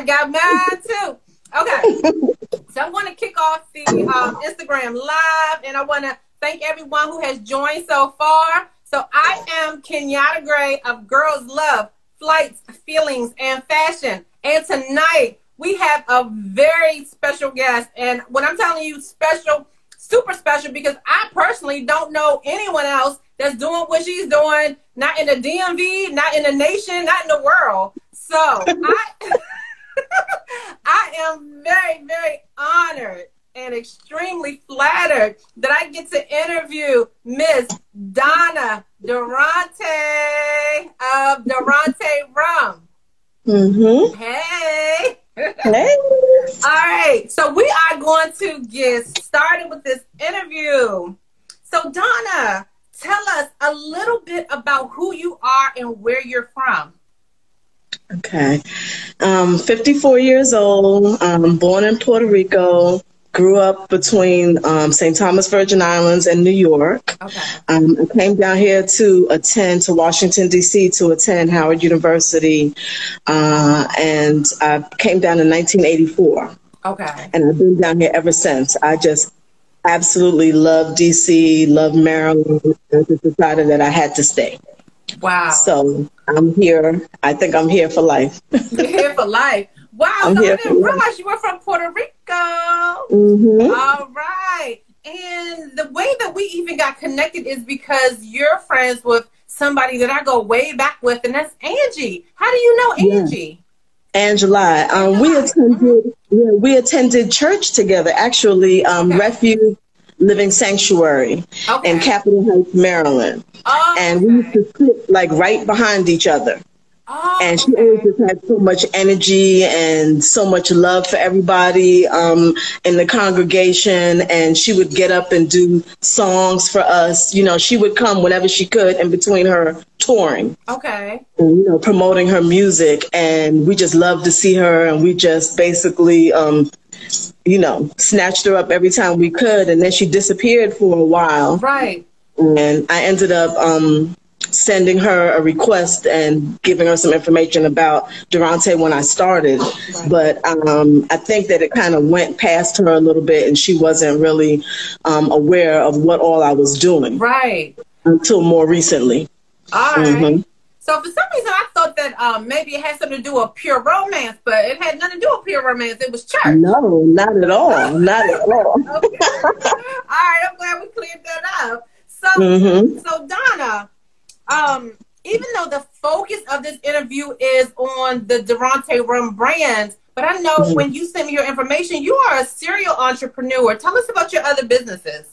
I got mine too. Okay. so I'm going to kick off the um, Instagram live, and I want to thank everyone who has joined so far. So I am Kenyatta Gray of Girls Love, Flights, Feelings, and Fashion. And tonight we have a very special guest. And when I'm telling you special, super special, because I personally don't know anyone else that's doing what she's doing, not in the DMV, not in the nation, not in the world. So I I am very, very honored and extremely flattered that I get to interview Miss Donna Durante of Durante Rum. Mm-hmm. Hey. Hey. All right. So we are going to get started with this interview. So Donna, tell us a little bit about who you are and where you're from. Okay. Um, 54 years old, um, born in Puerto Rico, grew up between um, St. Thomas Virgin Islands and New York. Okay. Um, I came down here to attend to Washington, D.C. to attend Howard University, uh, and I came down in 1984. Okay. And I've been down here ever since. I just absolutely love D.C., love Maryland. Just decided that I had to stay. Wow. So I'm here. I think I'm here for life. You're here for life. Wow. I'm so I didn't for life. realize you were from Puerto Rico. hmm All right. And the way that we even got connected is because you're friends with somebody that I go way back with, and that's Angie. How do you know Yeah. Angie? Angela, um, we attended. Yeah, we attended church together. Actually, um, Okay. Refuge Living Sanctuary Okay. in Capitol Heights, Maryland, oh, and we used to sit like right behind each other. oh, and she okay. always just had so much energy and so much love for everybody um, in the congregation and she would get up and do songs for us you know she would come whenever she could in between her touring Okay. and, you know promoting her music and we just loved to see her and we just basically um, you know snatched her up every time we could and then she disappeared for a while Right. and I ended up um, sending her a request and giving her some information about Durante when I started. But um, I think that it kind of went past her a little bit, and she wasn't really um, aware of what all I was doing Right. until more recently. All right. Mhm. So for some reason, I thought that um, maybe it had something to do with pure romance, but it had nothing to do with pure romance. It was church. No, not at all. Not at all. Okay. All right. I'm glad we cleared that up. So, Mhm. so Donna, um, even though the focus of this interview is on the Durante Rum brand, but I know Mhm. when you send me your information, you are a serial entrepreneur. Tell us about your other businesses.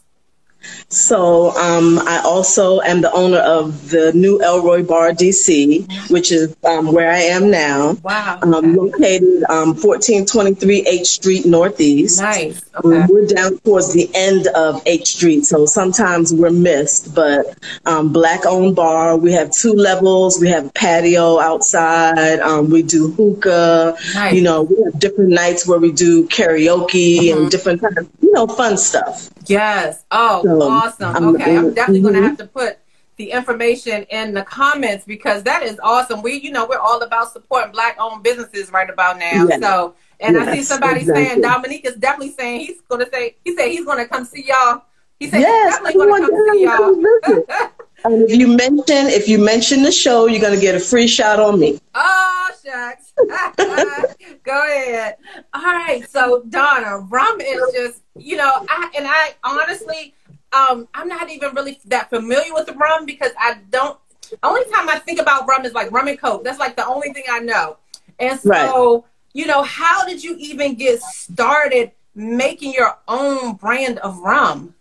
So um, I also am the owner of the new Elroy Bar DC, which is um, where I am now. Wow. um, located um, 1423 H Street Northeast. Nice. Um, Okay. we're down towards the end of H Street, so sometimes we're missed. But um, black owned bar. We have two levels. We have a patio outside. Um, we do hookah. Nice. You know, we have different nights where we do karaoke and different kind of you know fun stuff. Yes. Oh, So, awesome. I'm- okay, I'm definitely going to have to put the information in the comments because that is awesome. We, you know, we're all about supporting black-owned businesses right about now. Yes. So, and I see somebody exactly. saying Dominique is definitely saying he's going to say he said he's going to come see y'all. He said Yes, he's definitely going to come come see y'all. And if you mention if you mention the show, you're gonna get a free shot on me. Oh, shucks. Go ahead. All right. So, Donna, rum is just, you know, I, and I honestly, um, I'm not even really that familiar with the rum because I don't, only time I think about rum is like rum and coke. That's like the only thing I know. And so, Right. you know, how did you even get started making your own brand of rum?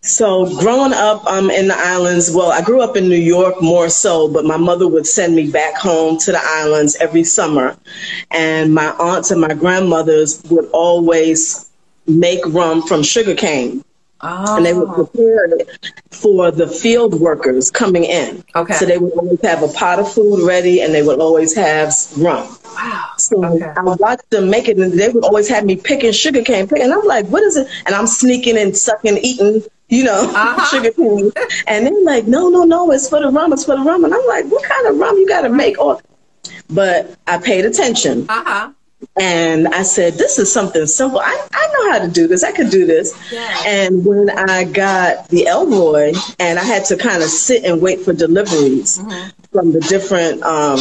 So growing up um, in the islands, well, I grew up in New York more so, but my mother would send me back home to the islands every summer. And my aunts and my grandmothers would always make rum from sugarcane. Oh, And they would prepare it for the field workers coming in. Okay. So they would always have a pot of food ready and they would always have rum. wow. So Okay. I watched them make it, and they would always have me picking sugar cane. And I'm like, "What is it?" And I'm sneaking and sucking, eating, you know, Uh-huh. sugar cane. And they're like, "No, no, no, it's for the rum. It's for the rum." And I'm like, "What kind of rum you got to make?" Or but I paid attention. Uh huh. And I said, this is something simple. I, I know how to do this. I could do this. Yeah. And when I got the Elroy and I had to kind of sit and wait for deliveries from the different um,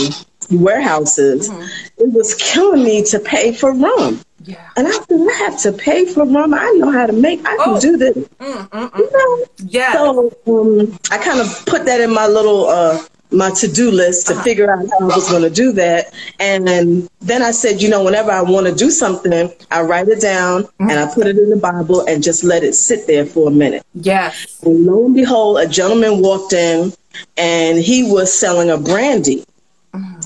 warehouses, it was killing me to pay for rum. Yeah. And I said, I have to pay for rum. I know how to make, I can Oh. do this. Mm, mm, mm. You know? Yeah. So um, I kind of put that in my little uh, my to do list to figure out how I was going to do that. And then, I said, you know, whenever I want to do something, I write it down and I put it in the Bible and just let it sit there for a minute. yes. And lo and behold, a gentleman walked in and he was selling a brandy.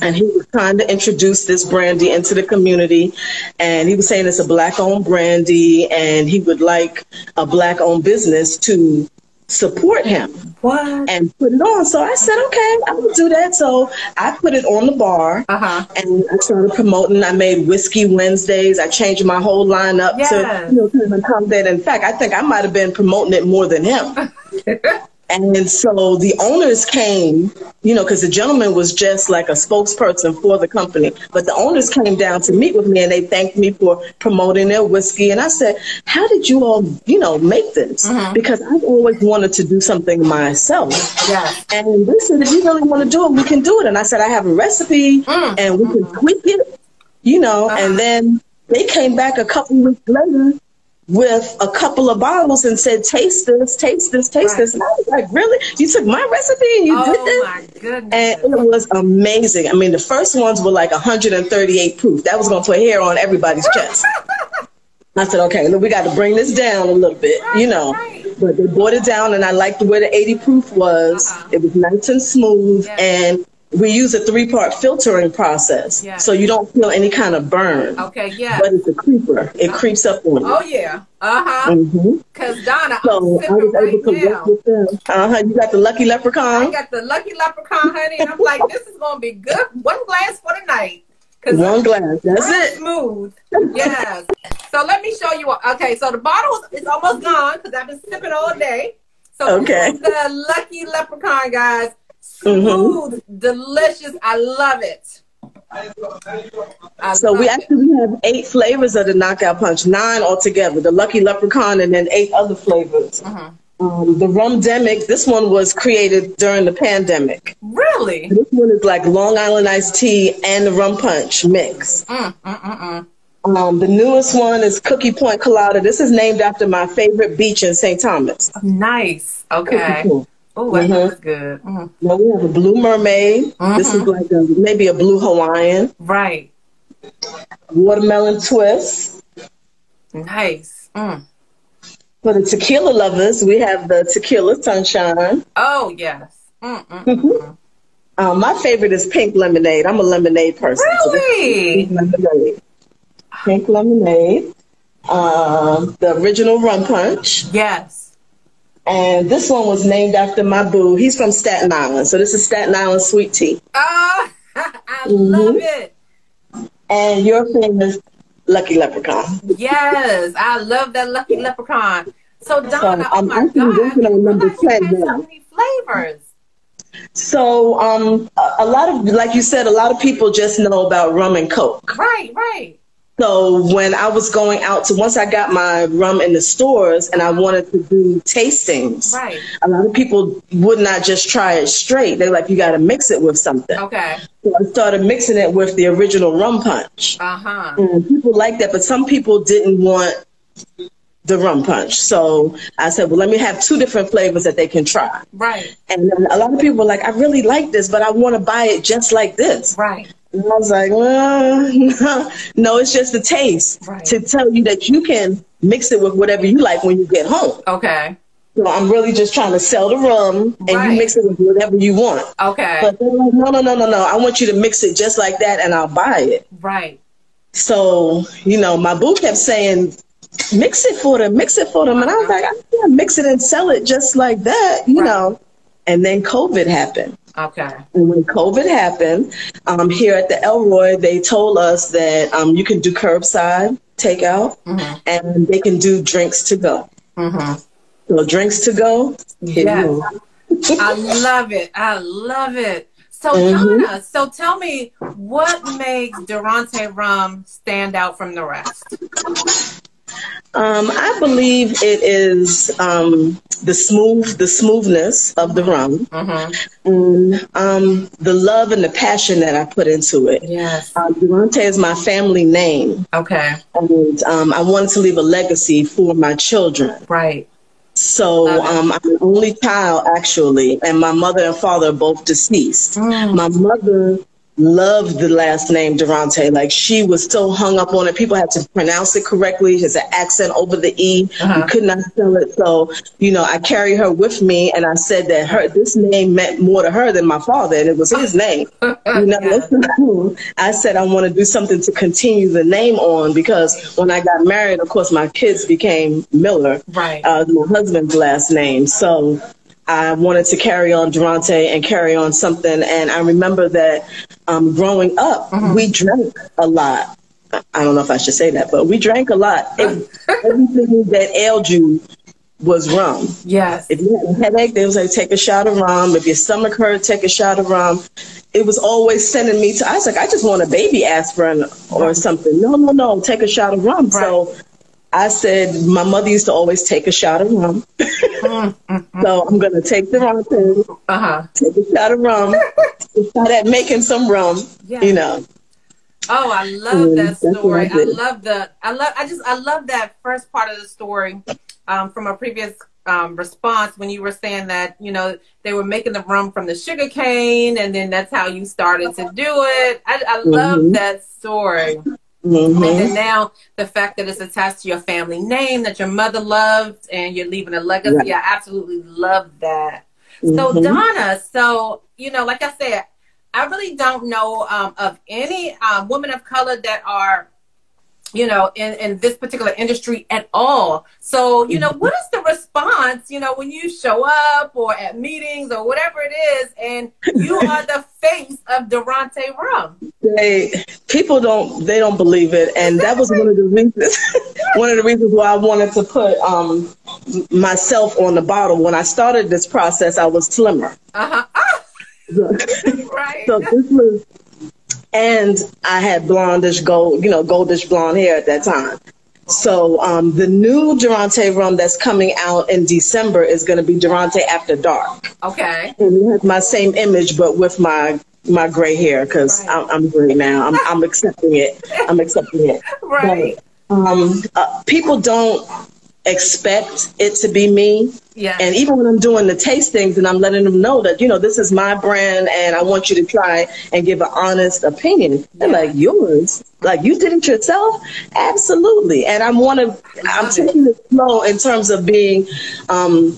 And he was trying to introduce this brandy into the community. And he was saying it's a black owned brandy and he would like a black owned business to support him What? and put it on. So I said, okay, I will do that. So I put it on the bar Uh huh. and I started promoting. I made Whiskey Wednesdays. I changed my whole lineup Yes. to you know kind of accommodate. In fact, I think I might have been promoting it more than him. and so the owners came, you know, because the gentleman was just like a spokesperson for the company. But the owners came down to meet with me and they thanked me for promoting their whiskey. And I said, how did you all, you know, make this? Because I've always wanted to do something myself. Yes. And they said, if you really want to do it, we can do it. And I said, I have a recipe Mm. and we can tweak it, you know. Uh-huh. And then they came back a couple weeks later with a couple of bottles and said, taste this, taste this, taste Right. this. And I was like, really? You took my recipe and you did Oh this? my goodness. And it was amazing. I mean, the first ones were like 138 proof. That was going to put hair on everybody's chest. I said, okay, look, we got to bring this down a little bit, you know. right. But they brought it down, and I liked the way the 80 proof was. Uh-huh. It was nice and smooth, Yeah. and we use a three part filtering process, Yeah. so you don't feel any kind of burn. okay. Yeah. But it's a creeper; it creeps up on you. Oh yeah. Uh huh. hmm Cause Donna, So I was sipping able right to now. work with them. Uh huh. You got the lucky leprechaun. I got the lucky leprechaun, honey, and I'm like, this is gonna be good. One glass for the night. One glass. That's it. smooth. Yes. So let me show you. Okay, so the bottle is almost gone because I've been sipping all day. So Okay. the lucky leprechaun, guys. Mm-hmm. Delicious. I love it. I So love we it. actually have eight flavors of the knockout punch, nine altogether. The lucky leprechaun, and then eight other flavors. Mhm. Um, the rum demic. This one was created during the pandemic. really. This one is like Long Island iced tea and the rum punch mix. Mm, mm, mm, mm. Um, the newest one is Cookie Point Colada. This is named after my favorite beach in St. Thomas. Nice. Okay. Cookie Point. Oh, that Mhm. looks good. Mhm. Then we have a Blue Mermaid. This is like a, maybe a Blue Hawaiian. Right. Watermelon Twist. Nice. Mm. For the tequila lovers, we have the Tequila Sunshine. Oh yes. Mm, mm, mm. Um, my favorite is pink lemonade. I'm a lemonade person. so Really? pink lemonade. Pink lemonade. Um, the original rum punch. Yes. And this one was named after my boo. He's from Staten Island. So this is Staten Island sweet tea. Oh, I Mm-hmm. love it. And your famous Lucky Leprechaun. Yes, I love that lucky leprechaun. So Donna, So, oh I'm my actually God, working on I number realize you 10 have so many flavors. So um, a, a lot of, like you said, a lot of people just know about rum and coke. Right, right. So when I was going out to, once I got my rum in the stores and I wanted to do tastings, Right. a lot of people would not just try it straight. They're like, you got to mix it with something. Okay. So I started mixing it with the original rum punch. Uh huh. And people like that, but some people didn't want the rum punch. So I said, well, let me have two different flavors that they can try. Right, And a lot of people were like, I really like this, but I want to buy it just like this. right. And I was like, well, no, it's just the taste Right. to tell you that you can mix it with whatever you like when you get home. Okay. So I'm really just trying to sell the rum and Right. you mix it with whatever you want. Okay. But they're like, no, no, no, no, no. I want you to mix it just like that and I'll buy it. right. So, you know, my boo kept saying, mix it for them, mix it for them. And I was uh-huh. like, I can't mix it and sell it just like that, you Right. know. And then COVID happened. Okay. And when COVID happened, um, here at the Elroy, they told us that um, you can do curbside takeout Mhm. and they can do drinks to go. Mhm. So drinks to go. Yes. I love it. I love it. So mm-hmm. Donna, so tell me what makes Durante rum stand out from the rest? Um, I believe it is um, the smooth, the smoothness of the rum, mm-hmm. and um, the love and the passion that I put into it. Yes, uh, Durante is my family name. Okay, and um, I wanted to leave a legacy for my children. Right. So um, I'm an only child actually, and my mother and father are both deceased. Mm. My mother loved the last name Durante. Like she was so hung up on it. People had to pronounce it correctly. There's an accent over the E. Uh-huh. You could not spell it. So, you know, I carry her with me and I said that her this name meant more to her than my father and it was his name. you know, I said I want to do something to continue the name on because when I got married, of course my kids became Miller. Right. Uh, my husband's last name. So I wanted to carry on Durante and carry on something. And I remember that um, growing up, mm-hmm. we drank a lot. I don't know if I should say that, but we drank a lot. Everything that ailed you was rum. Yes. If you had a headache, they would say, take a shot of rum. If your stomach hurt, take a shot of rum. It was always sending me to, I was like, I just want a baby aspirin or something. No, no, no, take a shot of rum. Right. So I said my mother used to always take a shot of rum. mm-hmm. So I'm gonna take the rum too. Uh-huh. Take a shot of rum. Start at making some rum. Yeah. You know. Oh, I love that story. I, I love the I love I just I love that first part of the story um, from a previous um, response when you were saying that you know they were making the rum from the sugar cane and then that's how you started to do it. I, I love mm-hmm. that story. Mm-hmm. And then now the fact that it's attached to your family name that your mother loved and you're leaving a legacy, right. I absolutely love that. Mm-hmm. So Donna, so you know, like I said, I really don't know um, of any um, women of color that are you know, in, in this particular industry at all. So, you know, what is the response, you know, when you show up or at meetings or whatever it is, and you are the face of Durante Rum? They people don't they don't believe it, and that was one of the reasons one of the reasons why I wanted to put um, myself on the bottle. When I started this process, I was slimmer. Uh huh. right. So this was and I had blondish gold, you know, goldish blonde hair at that time. So um, the new Durante rum that's coming out in December is going to be Durante After Dark. Okay. My same image, but with my my gray hair because right. I'm, I'm gray now. I'm, I'm accepting it. I'm accepting it. Right. But, um, uh, people don't expect it to be me. Yeah. And even when I'm doing the tastings and I'm letting them know that, you know, this is my brand and I want you to try and give an honest opinion. They're like, yours? Like you did it yourself? Absolutely. And I'm one of I'm taking it slow in terms of being um,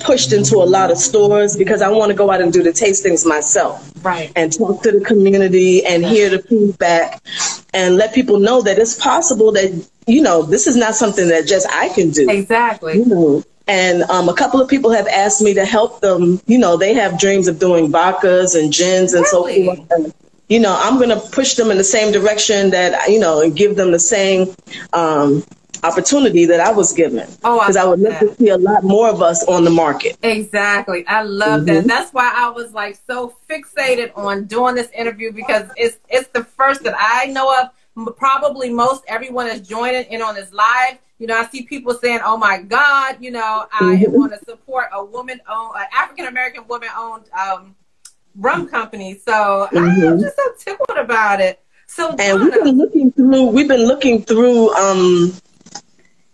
pushed into a lot of stores because I want to go out and do the tastings myself. Right. And talk to the community and hear the feedback and let people know that it's possible that, you know, this is not something that just I can do. Exactly. You know, and um, a couple of people have asked me to help them. You know, they have dreams of doing vodkas and gins and really? so forth. And, you know, I'm going to push them in the same direction that, you know, and give them the same um, opportunity that I was given. Oh, because I, I, would love to see a lot more of us on the market. Exactly, I love mm-hmm. that. That's why I was like so fixated on doing this interview because it's it's the first that I know of. Probably most everyone is joining in on this live. You know, I see people saying, "Oh my God!" You know, I want to support a woman-owned, an African American woman-owned um, rum company. So mm-hmm. I'm just so tickled about it. So and Donna, we've been looking through. We've been looking through. Um,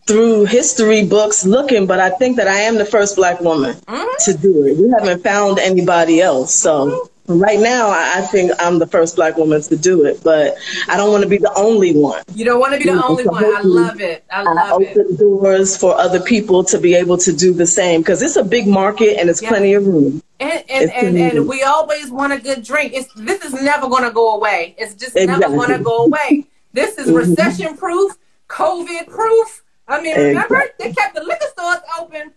through history books looking, but I think that I am the first black woman mm-hmm. to do it. We haven't found anybody else. So mm-hmm. Right now, I think I'm the first black woman to do it, but I don't want to be the only one. You don't want to be the only so one. I love it. I love I open it. doors for other people to be able to do the same because it's a big market and it's yeah. plenty of room. And and, and, and, we always want a good drink. It's this is never going to go away. It's just exactly. never going to go away. This is mm-hmm. recession proof, COVID proof I mean, remember they kept the liquor stores open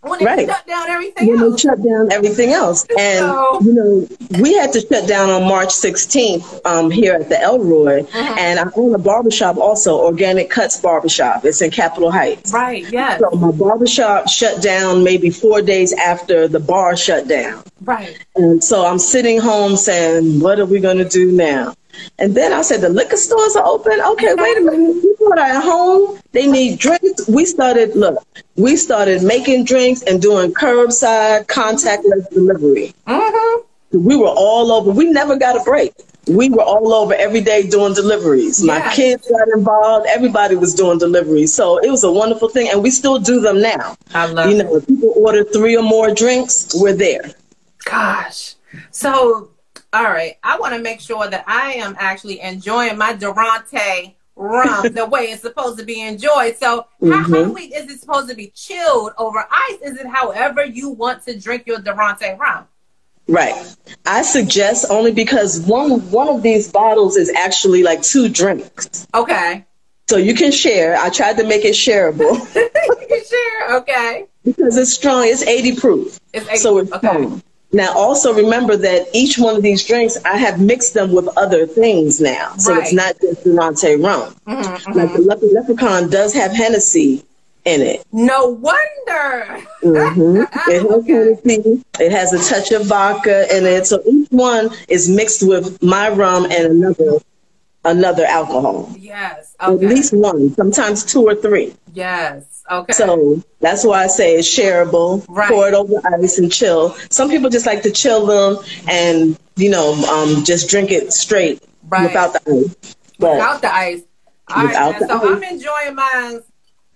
when they right. shut down everything when else. shut down everything else. And, so, you know, we had to shut down on March 16th um, here at the Elroy. Mm-hmm. And I own a barbershop also, Organic Cuts Barbershop. It's in Capitol Heights. Right, yeah. So my barbershop shut down maybe four days after the bar shut down. Right. And so I'm sitting home saying, what are we going to do now? And then I said, the liquor stores are open. Okay, wait a minute. People are at home. They need drinks. We started, look, we started making drinks and doing curbside contactless delivery. Mm-hmm. We were all over. We never got a break. We were all over every day doing deliveries. My kids got involved. Everybody was doing deliveries. So it was a wonderful thing. And we still do them now. I love You know, it. people order three or more drinks, we're there. Gosh. So all right. I want to make sure that I am actually enjoying my Durante rum the way it's supposed to be enjoyed. So, mm-hmm. how, how we, is it supposed to be chilled over ice? Is it however you want to drink your Durante rum? Right. I suggest only because one one of these bottles is actually like two drinks. Okay. So you can share. I tried to make it shareable. you can share, okay. Because it's strong. It's 80 proof. It's 80 so it's okay. strong. Now, also remember that each one of these drinks, I have mixed them with other things now. So right. it's not just Durante rum. Mm-hmm, mm-hmm. Like the Lucky Leprechaun does have Hennessy in it. No wonder. mm-hmm. It has. Hennessy. It has a touch of vodka in it. So each one is mixed with my rum and another another alcohol. Yes. Okay. At least one, sometimes two or three. Yes. Okay. So that's why I say it's shareable. Right. Pour it over ice and chill. Some people just like to chill them and you know um, just drink it straight right. without the ice. But without the ice. All right, so ice. I'm enjoying mine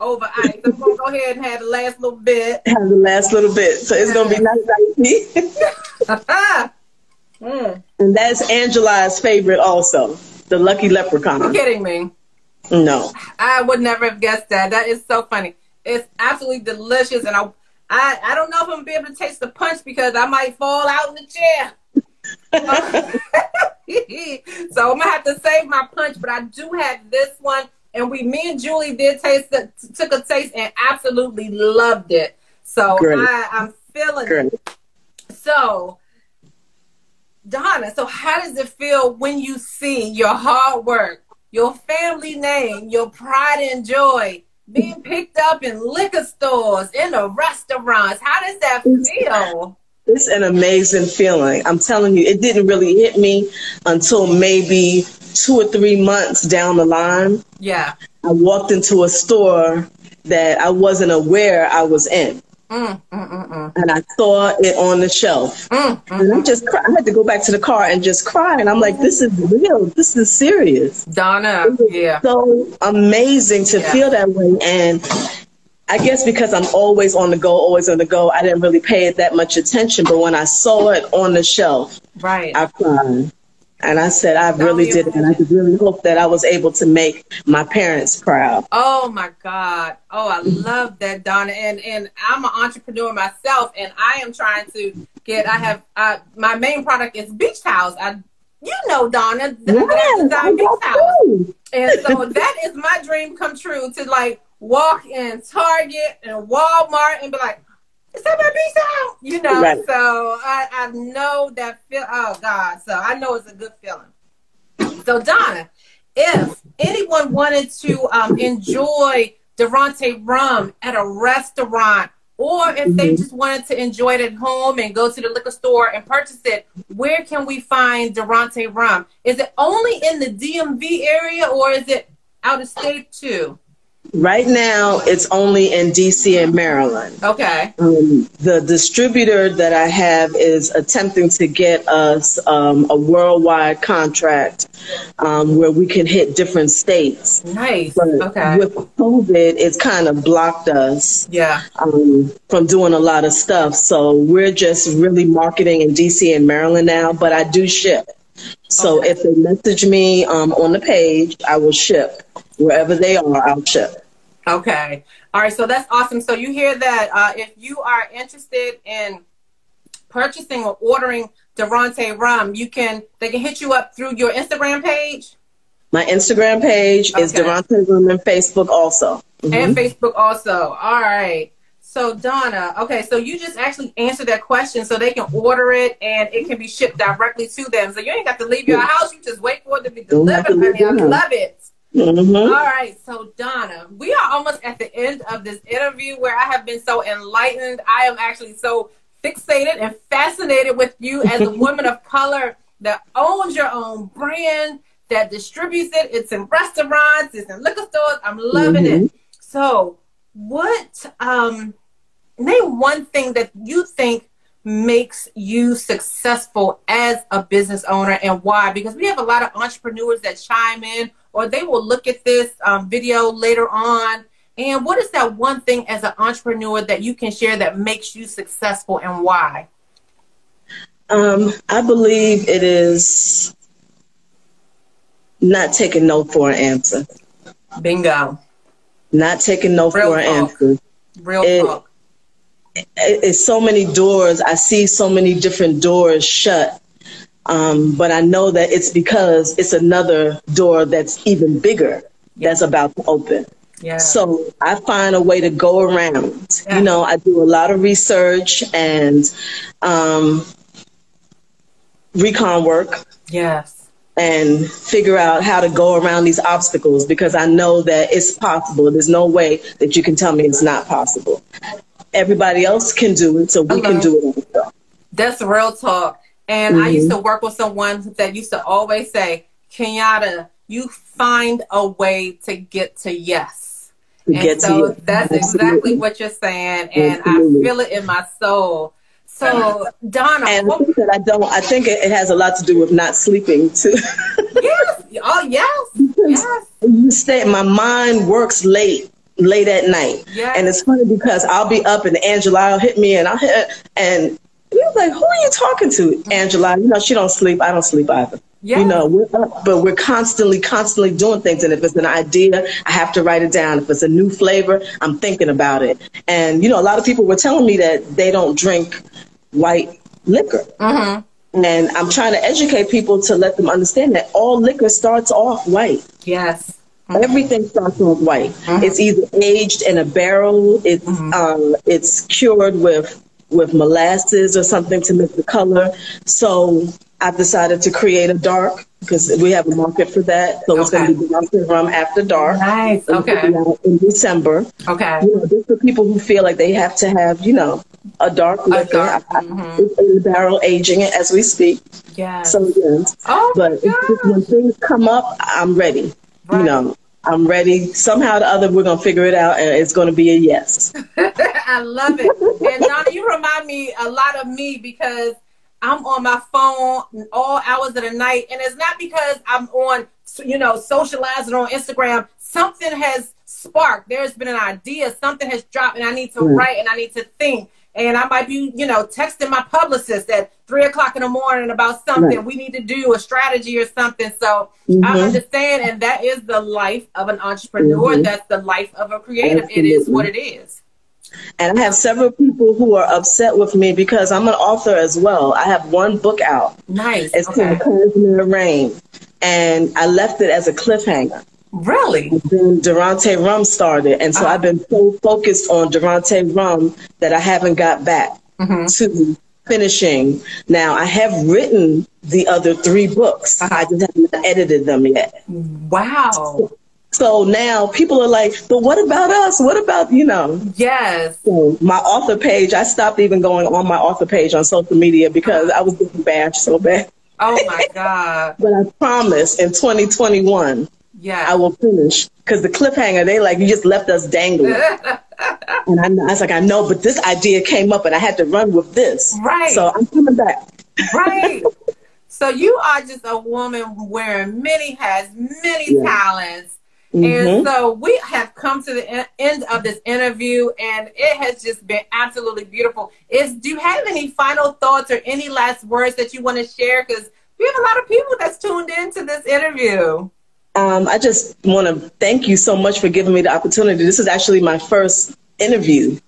over ice. I'm gonna go ahead and have the last little bit. Have the last little bit. So it's gonna be nice icy. mm. And that's Angela's favorite also, the Lucky Leprechaun. You're kidding me. No. I would never have guessed that. That is so funny. It's absolutely delicious, and I, I, I don't know if I'm gonna be able to taste the punch because I might fall out in the chair. so I'm gonna have to save my punch, but I do have this one, and we, me and Julie did taste it, took a taste, and absolutely loved it. So I, I'm feeling Great. it. So, Donna, so how does it feel when you see your hard work, your family name, your pride and joy? being picked up in liquor stores, in the restaurants. How does that feel? It's an amazing feeling. I'm telling you, it didn't really hit me until maybe two or three months down the line. Yeah. I walked into a store that I wasn't aware I was in. Mm, mm, mm, mm. and I saw it on the shelf. Mm, mm, and I just I had to go back to the car and just cry. And I'm like, this is real. This is serious. Donna, yeah. So amazing to Yeah. feel that way. And I guess because I'm always on the go, always on the go, I didn't really pay it that much attention. But when I saw it on the shelf, Right. I cried. And I said, I really did it. And I really hope that I was able to make my parents proud. Oh my God. Oh, I love that, Donna. And and I'm an entrepreneur myself, and I am trying to get. I have uh, my main product is beach towels. I, you know, Donna, Yes, beach towels, and so that is my dream come true to like walk in Target and Walmart and be like, "Is that my beach towel?" You know. Right. So I I know that feel. Oh God. So I know it's a good feeling. So Donna, if anyone wanted to um, enjoy Durante rum at a restaurant, or if they just wanted to enjoy it at home and go to the liquor store and purchase it, where can we find Durante rum? Is it only in the DMV area, or is it out of state too? Right now, it's only in DC and Maryland. Okay. Um, the distributor that I have is attempting to get us um, a worldwide contract um, where we can hit different states. Nice. But Okay. with COVID, it's kind of blocked us Yeah. um, from doing a lot of stuff. So we're just really marketing in DC and Maryland now, but I do ship. So Okay. if they message me um, on the page, I will ship. Wherever they are, I'll ship. Okay. All right. So that's awesome. So you hear that uh, if you are interested in purchasing or ordering Durante rum, you can they can hit you up through your Instagram page My Instagram page is Okay. Durante Rum and Facebook also. Mhm. and Facebook also. All right. So Donna, okay, so you just actually answered that question, so they can order it and it can be shipped directly to them. So you ain't got to leave your house; you just wait for it to be delivered. Honey, I love it. Mm-hmm. All right, so Donna, we are almost at the end of this interview where I have been so enlightened. I am actually so fixated and fascinated with you as a woman of color that owns your own brand, that distributes it. It's in restaurants, it's in liquor stores. I'm loving mm-hmm. it. So, what um name one thing that you think makes you successful as a business owner and why? Because we have a lot of entrepreneurs that chime in or they will look at this um, video later on. And what is that one thing as an entrepreneur that you can share that makes you successful and why? Um, I believe it is not taking no for an answer. Bingo. Not taking no Real for talk. an answer. Real it, talk it's so many doors. I see so many different doors shut. Um, but I know that it's because it's another door that's even bigger yeah. that's about to open. Yeah. So I find a way to go around. Yeah. You know, I do a lot of research and um, recon work. Yes. And figure out how to go around these obstacles because I know that it's possible. There's no way that you can tell me it's not possible everybody else can do it, so we can do it. That's real talk. And mm-hmm. I used to mm-hmm. work with someone that used to always say, Kenyatta, you find a way to get to yes. To and so yes. that's Absolutely. exactly what you're saying. And Absolutely. I feel it in my soul. So Donna, and what, that I don't. I think it, has a lot to do with not sleeping too. yes. Oh yes. yes. You stay. My mind works late late at night. Yes. And it's funny because I'll be up and Angela will hit me and I'll hit and you're like, who are you talking to? Angela, you know, she don't sleep. I don't sleep either. Yes. You know, we're up, but we're constantly, constantly doing things. And if it's an idea, I have to write it down. If it's a new flavor, I'm thinking about it. And, you know, a lot of people were telling me that they don't drink white liquor. Mm-hmm. And I'm trying to educate people to let them understand that all liquor starts off white. Yes. Mm-hmm. Everything starts off white. Mm-hmm. It's either aged in a barrel, it's um, it's cured with with molasses or something to make the color. So I've decided to create a dark because we have a market for that. So okay. it's going to be Durante Rum After Dark. Nice. Okay. In December. Okay. You know, just for people who feel like they have to have, you know, a dark liquor. A dark, mm-hmm. in the barrel aging it as we speak. Yeah. So yes. Oh but when things come up, I'm ready. Right. You know, I'm ready. Somehow or the other, we're gonna figure it out, and it's gonna be a yes. I love it. And Donna, you remind me a lot of me because I'm on my phone all hours of the night, and it's not because I'm on, you know, socializing on Instagram. Something has sparked. There's been an idea. Something has dropped, and I need to mm. write and I need to think and I might be, you know, texting my publicist at three o'clock in the morning about something right. we need to do, a strategy or something. So mm-hmm. I understand, and that is the life of an entrepreneur. Mm-hmm. That's the life of a creative. Absolutely. It is what it is. And I have several people who are upset with me because I'm an author as well. I have one book out. Nice. It's okay. called Cashmere Rain. And I left it as a cliffhanger. Really? then Durante Rum started. And so uh-huh. I've been so focused on Durante Rum that I haven't got back mm-hmm. to finishing. Now, I have written the other three books. Uh-huh. I just haven't edited them yet. Wow. So, so now people are like, but what about us? What about, you know? Yes. So my author page, I stopped even going on my author page on social media because I was getting bashed so bad. Oh my God. but I promise in 2021, yeah. I will finish. Because the cliffhanger, they like, you just left us dangling. and I, I was like, I know, but this idea came up and I had to run with this. Right. So I'm coming back. right. So you are just a woman wearing many hats, many yeah. talents. Mm-hmm. And so we have come to the end of this interview, and it has just been absolutely beautiful. Is do you have any final thoughts or any last words that you want to share? Because we have a lot of people that's tuned into this interview. Um, I just want to thank you so much for giving me the opportunity. This is actually my first interview,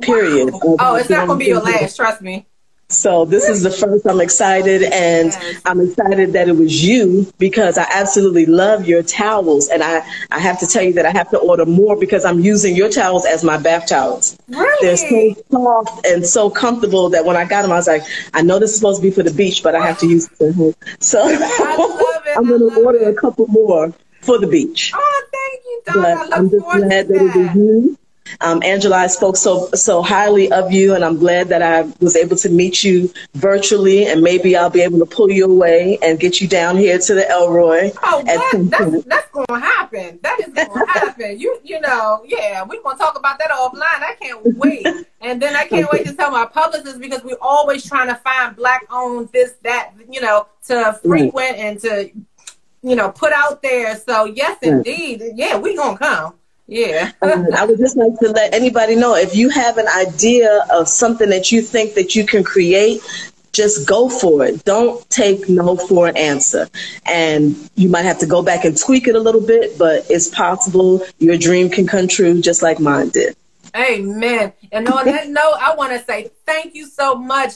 period. Wow. Oh, it's not going to be your last, trust me. So this is the first. I'm excited, and. I'm excited that it was you because I absolutely love your towels, and I I have to tell you that I have to order more because I'm using your towels as my bath towels. Really? They're so soft and so comfortable that when I got them, I was like, I know this is supposed to be for the beach, but I have to use it at home. So I'm going to order it. a couple more for the beach. Oh, thank you, Donna. But I'm just glad that, that it was you um, Angela, I spoke so so highly of you, and I'm glad that I was able to meet you virtually, and maybe I'll be able to pull you away and get you down here to the Elroy. Oh, that, that's, that's going to happen. That is going to happen. You you know, yeah, we're going to talk about that offline. I can't wait, and then I can't wait to tell my publicists because we're always trying to find black-owned this that you know to frequent right. and to you know put out there. So yes, indeed, yeah, we gonna come. Yeah. um, I would just like to let anybody know if you have an idea of something that you think that you can create, just go for it. Don't take no for an answer. And you might have to go back and tweak it a little bit, but it's possible your dream can come true just like mine did. Amen. And on that note, I want to say thank you so much,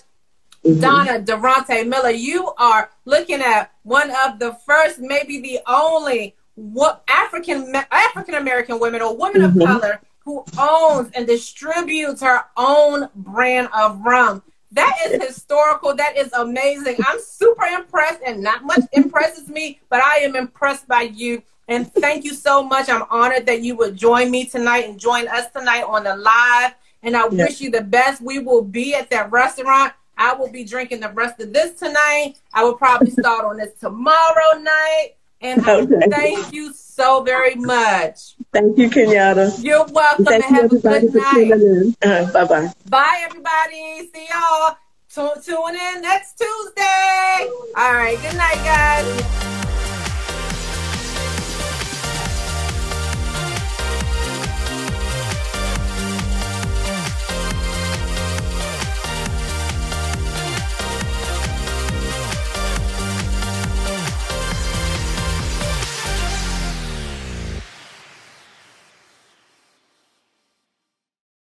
mm-hmm. Donna Durante Miller. You are looking at one of the first, maybe the only what African African American women or women mm-hmm. of color who owns and distributes her own brand of rum. That is historical. That is amazing. I'm super impressed, and not much impresses me, but I am impressed by you. And thank you so much. I'm honored that you would join me tonight and join us tonight on the live. And I yes. wish you the best. We will be at that restaurant. I will be drinking the rest of this tonight. I will probably start on this tomorrow night. And okay. thank you so very much. Thank you, Kenyatta. You're welcome. Thank and have a good night. Uh, bye bye. Bye, everybody. See y'all. Tune, tune in next Tuesday. All right. Good night, guys.